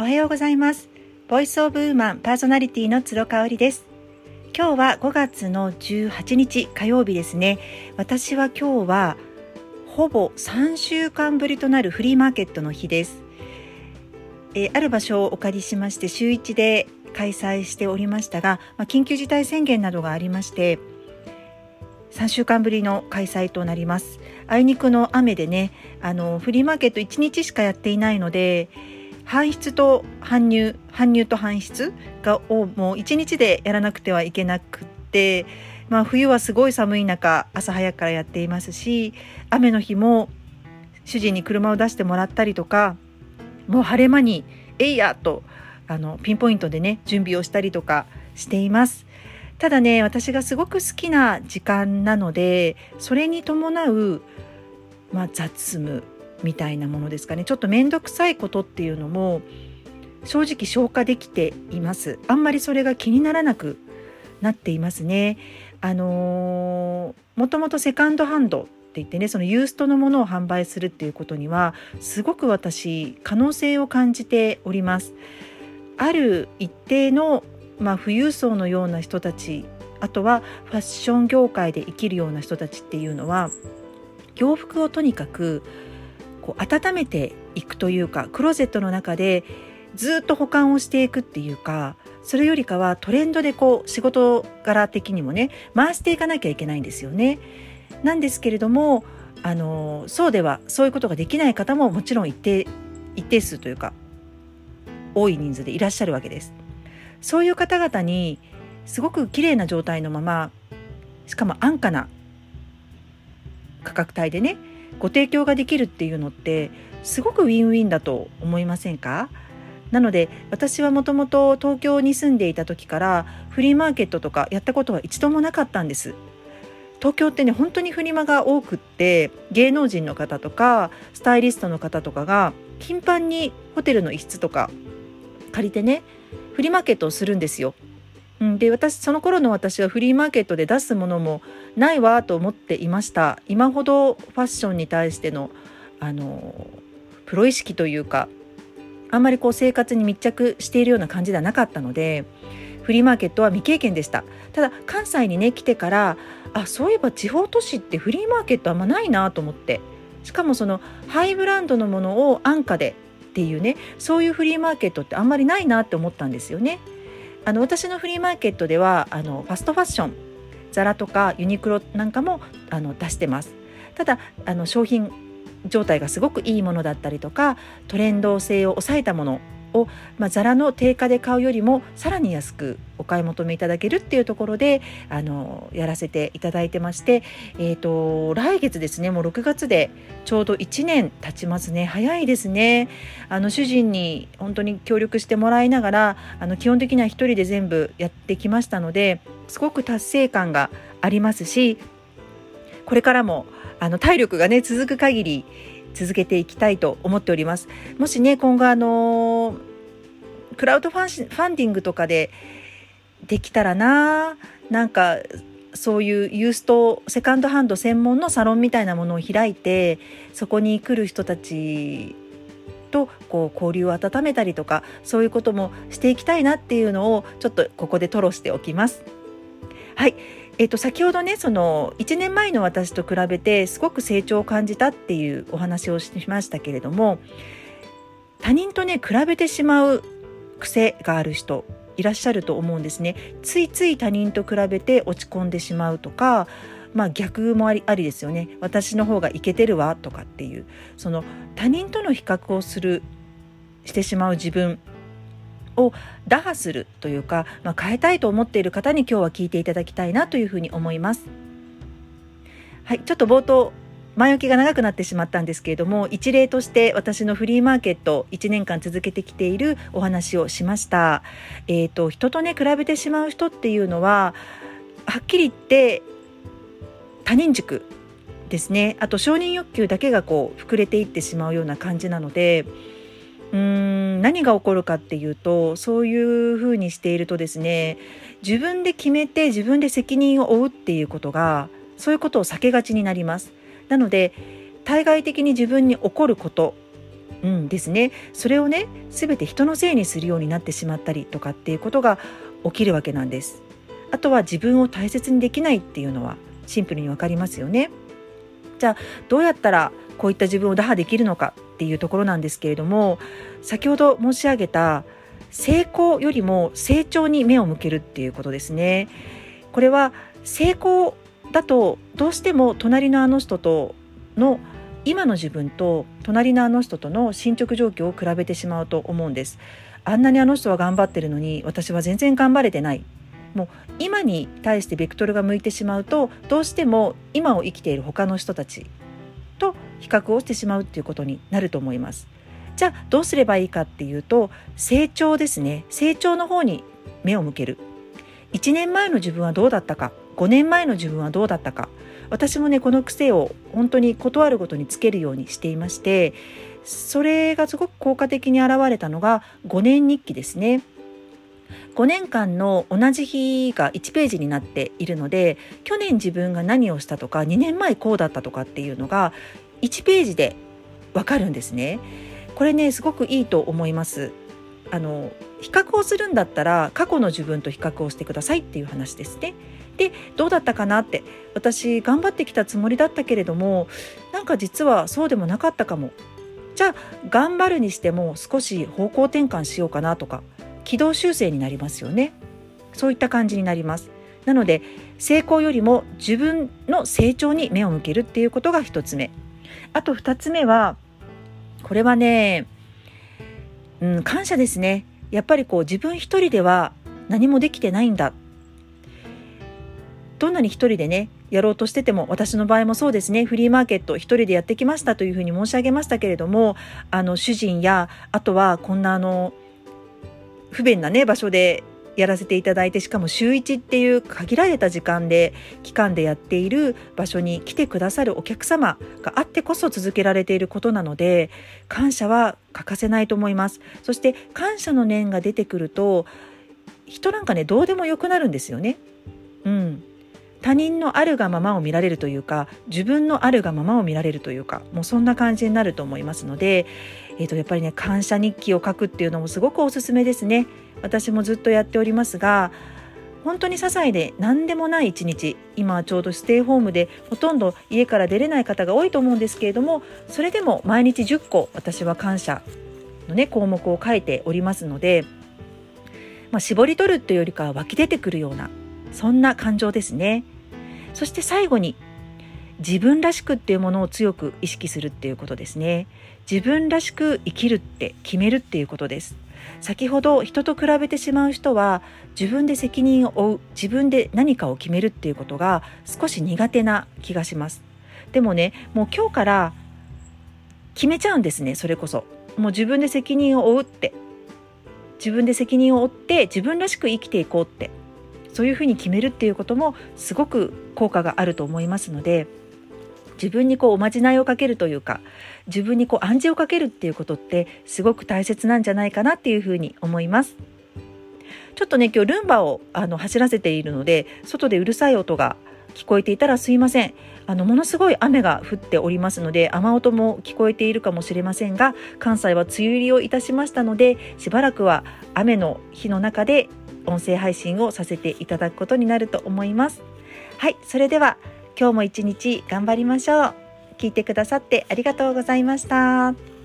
おはようございます。ボイスオブウーマンパーソナリティの鶴香織です。今日は5月の18日火曜日ですね。私は今日はほぼ3週間ぶりとなるフリーマーケットの日です。えー、ある場所をお借りしまして週1で開催しておりましたが、まあ、緊急事態宣言などがありまして3週間ぶりの開催となります。あいにくの雨でねあのフリーマーケット1日しかやっていないので搬出と搬入搬入と搬出がをもう1日でやらなくてはいけなくって、まあ、冬はすごい寒い中朝早くからやっていますし雨の日も主人に車を出してもらったりとかもう晴れ間に「えいや!」とあのピンポイントでね準備をしたりとかしています。ただね私がすごく好きな時間なのでそれに伴う、まあ、雑務みたいなものですかね。ちょっと面倒くさいことっていうのも正直消化できています。あんまりそれが気にならなくなっていますね。あのー、もともとセカンドハンドって言ってねそのユーストのものを販売するっていうことにはすごく私可能性を感じております。ある一定の、まあ、富裕層のような人たちあとはファッション業界で生きるような人たちっていうのは洋服をとにかくこう温めていくというかクローゼットの中でずっと保管をしていくっていうかそれよりかはトレンドでこう仕事柄的にもね回していかなきゃいけないんですよね。なんですけれどもあのそうではそういうことができない方ももちろん一定一定数というか多い人数でいらっしゃるわけです。そういう方々にすごく綺麗な状態のまましかも安価な価格帯でねご提供ができるっていうのってすごくウィンウィンだと思いませんか？なので私はもともと東京に住んでいた時からフリーマーケットとかやったことは一度もなかったんです。東京ってね本当にフリマが多くって芸能人の方とかスタイリストの方とかが頻繁にホテルの一室とか借りてねフリーマーケットをするんですよ。うん、で私その頃の私はフリーマーケットで出すものもないわと思っていました。今ほどファッションに対してのあのプロ意識というかあんまりこう生活に密着しているような感じではなかったのでフリーマーケットは未経験でした。ただ関西にね来てからあそういえば地方都市ってフリーマーケットあんまないなと思って。しかもそのハイブランドのものを安価でっていうねそういうフリーマーケットってあんまりないなって思ったんですよね。あの私のフリーマーケットではあのファストファッションザラとかユニクロなんかもあの出してます。ただあの商品状態がすごくいいものだったりとかトレンド性を抑えたものを、まあ、ザラの定価で買うよりもさらに安くお買い求めいただけるっていうところであのやらせていただいてまして、えーと、来月ですねもう6月でちょうど1年経ちますね。早いですね。あの主人に本当に協力してもらいながらあの基本的には1人で全部やってきましたのですごく達成感がありますしこれからもあの体力がね続く限り続けていきたいと思っております。もしね今後あのクラウドファンファンディングとかでできたらななんかそういうユーストセカンドハンド専門のサロンみたいなものを開いてそこに来る人たちとこう交流を温めたりとかそういうこともしていきたいなっていうのをちょっとここで吐露しておきます。はいえっと、先ほどねその1年前の私と比べてすごく成長を感じたっていうお話をしましたけれども他人とね比べてしまう癖がある人いらっしゃると思うんですね。ついつい他人と比べて落ち込んでしまうとかまあ逆もありありですよね私の方がイケてるわとかっていうその他人との比較をするしてしまう自分を打破するというか、まあ、変えたいと思っている方に今日は聞いていただきたいなというふうに思います。はい、ちょっと冒頭前置きが長くなってしまったんですけれども一例として私のフリーマーケット1年間続けてきているお話をしました。えーと、人とね比べてしまう人っていうのははっきり言って他人軸ですねあと承認欲求だけがこう膨れていってしまうような感じなのでうーん何が起こるかっていうとそういうふうにしているとですね自分で決めて自分で責任を負うっていうことがそういうことを避けがちになります。なので対外的に自分に起こることうんですね。それをね全て人のせいにするようになってしまったりとかっていうことが起きるわけなんです。あとは自分を大切にできないっていうのはシンプルにわかりますよね。じゃあどうやったらこういった自分を打破できるのかっていうところなんですけれども先ほど申し上げた成功よりも成長に目を向けるっていうことですね。これは成功だとどうしても隣のあの人との今の自分と隣のあの人との進捗状況を比べてしまうと思うんです。あんなにあの人は頑張ってるのに私は全然頑張れてない。もう今に対してベクトルが向いてしまうとどうしても今を生きている他の人たち比較をしてしまうっていうことになると思います。じゃあどうすればいいかっていうと成長ですね。成長の方に目を向ける。1年前の自分はどうだったか。5年前の自分はどうだったか。私もねこの癖を本当に断るごとにつけるようにしていましてそれがすごく効果的に現れたのが5年日記ですね。5年間の同じ日が1ページになっているので去年自分が何をしたとか2年前こうだったとかっていうのが1ページでわかるんですね。これねすごくいいと思います。あの比較をするんだったら過去の自分と比較をしてくださいっていう話ですね。でどうだったかなって私頑張ってきたつもりだったけれどもなんか実はそうでもなかったかもじゃあ頑張るにしても少し方向転換しようかなとか軌道修正になりますよねそういった感じになりますなので成功よりも自分の成長に目を向けるっていうことが一つ目あと二つ目はこれはね、うん、感謝ですね。やっぱりこう自分一人では何もできてないんだ。どんなに一人でねやろうとしてても私の場合もそうですね。フリーマーケット一人でやってきましたというふうに申し上げましたけれどもあの主人やあとはこんなあの不便なね場所でやらせていただいてしかも週1っていう限られた時間で期間でやっている場所に来てくださるお客様があってこそ続けられていることなので感謝は欠かせないと思います。そして感謝の念が出てくると人なんかねどうでもよくなるんですよね。うん。他人のあるがままを見られるというか自分のあるがままを見られるというかもうそんな感じになると思いますので、えー、とやっぱりね感謝日記を書くっていうのもすごくおすすめですね。私もずっとやっておりますが本当に些細で何でもない一日今はちょうどステイホームでほとんど家から出れない方が多いと思うんですけれどもそれでも毎日10個私は感謝のね項目を書いておりますので、まあ、絞り取るっていうよりかは湧き出てくるようなそんな感情ですね。そして最後に自分らしくっていうものを強く意識するっていうことですね。自分らしく生きるって決めるっていうことです。先ほど人と比べてしまう人は自分で責任を負う自分で何かを決めるっていうことが少し苦手な気がします。でもねもう今日から決めちゃうんですねそれこそ。もう自分で責任を負うって。自分で責任を負って自分らしく生きていこうって。そういうふうに決めるっていうこともすごく効果があると思いますので自分にこうおまじないをかけるというか自分にこう暗示をかけるっていうことってすごく大切なんじゃないかなっていうふうに思います。ちょっとね今日ルンバをあの走らせているので外でうるさい音が聞こえていたらすいませんあのものすごい雨が降っておりますので雨音も聞こえているかもしれませんが関西は梅雨入りをいたしましたのでしばらくは雨の日の中で音声配信をさせていただくことになると思いますはいそれでは今日も一日頑張りましょう聞いてくださってありがとうございました。